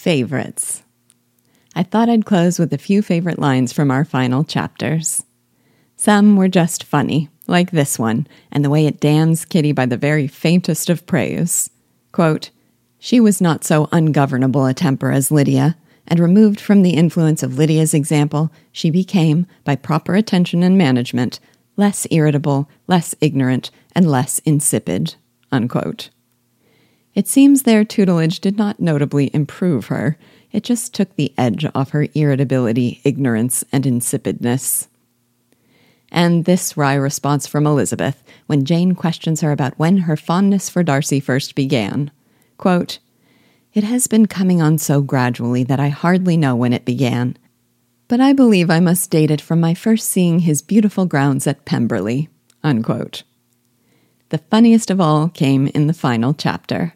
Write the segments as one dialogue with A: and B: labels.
A: Favorites. I thought I'd close with a few favorite lines from our final chapters. Some were just funny, like this one, and the way it damns Kitty by the very faintest of praise. Quote, She was not so ungovernable a temper as Lydia, and removed from the influence of Lydia's example, she became, by proper attention and management, less irritable, less ignorant, and less insipid. Unquote. It seems their tutelage did not notably improve her. It just took the edge off her irritability, ignorance, and insipidness. And this wry response from Elizabeth when Jane questions her about when her fondness for Darcy first began. Quote, It has been coming on so gradually that I hardly know when it began, but I believe I must date it from my first seeing his beautiful grounds at Pemberley. Unquote. The funniest of all came in the final chapter.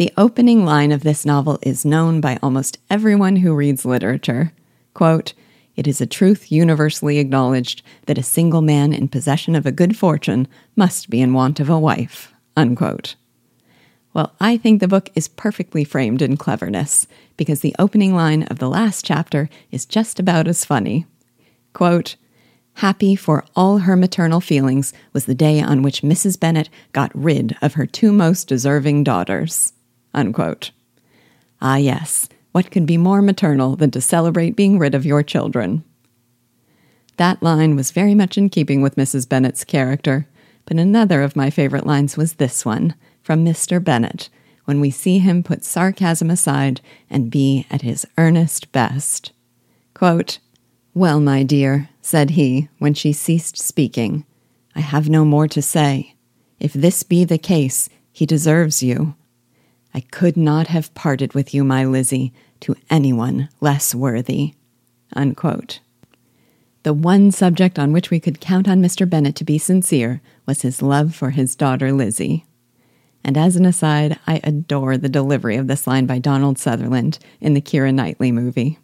A: The opening line of this novel is known by almost everyone who reads literature. Quote, it is a truth universally acknowledged that a single man in possession of a good fortune must be in want of a wife. Unquote. Well, I think the book is perfectly framed in cleverness, because the opening line of the last chapter is just about as funny. Quote, Happy for all her maternal feelings was the day on which Mrs. Bennet got rid of her two most deserving daughters. Unquote. Ah, yes, what could be more maternal than to celebrate being rid of your children? That line was very much in keeping with Mrs. Bennet's character, but another of my favorite lines was this one from Mr. Bennet, when we see him put sarcasm aside and be at his earnest best. Quote, Well, my dear, said he, when she ceased speaking, I have no more to say. If this be the case, he deserves you. I could not have parted with you, my Lizzie, to anyone less worthy. Unquote. The one subject on which we could count on Mr. Bennet to be sincere was his love for his daughter Lizzie. And as an aside, I adore the delivery of this line by Donald Sutherland in the Keira Knightley movie.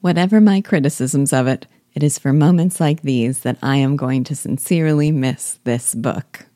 A: Whatever my criticisms of it, it is for moments like these that I am going to sincerely miss this book.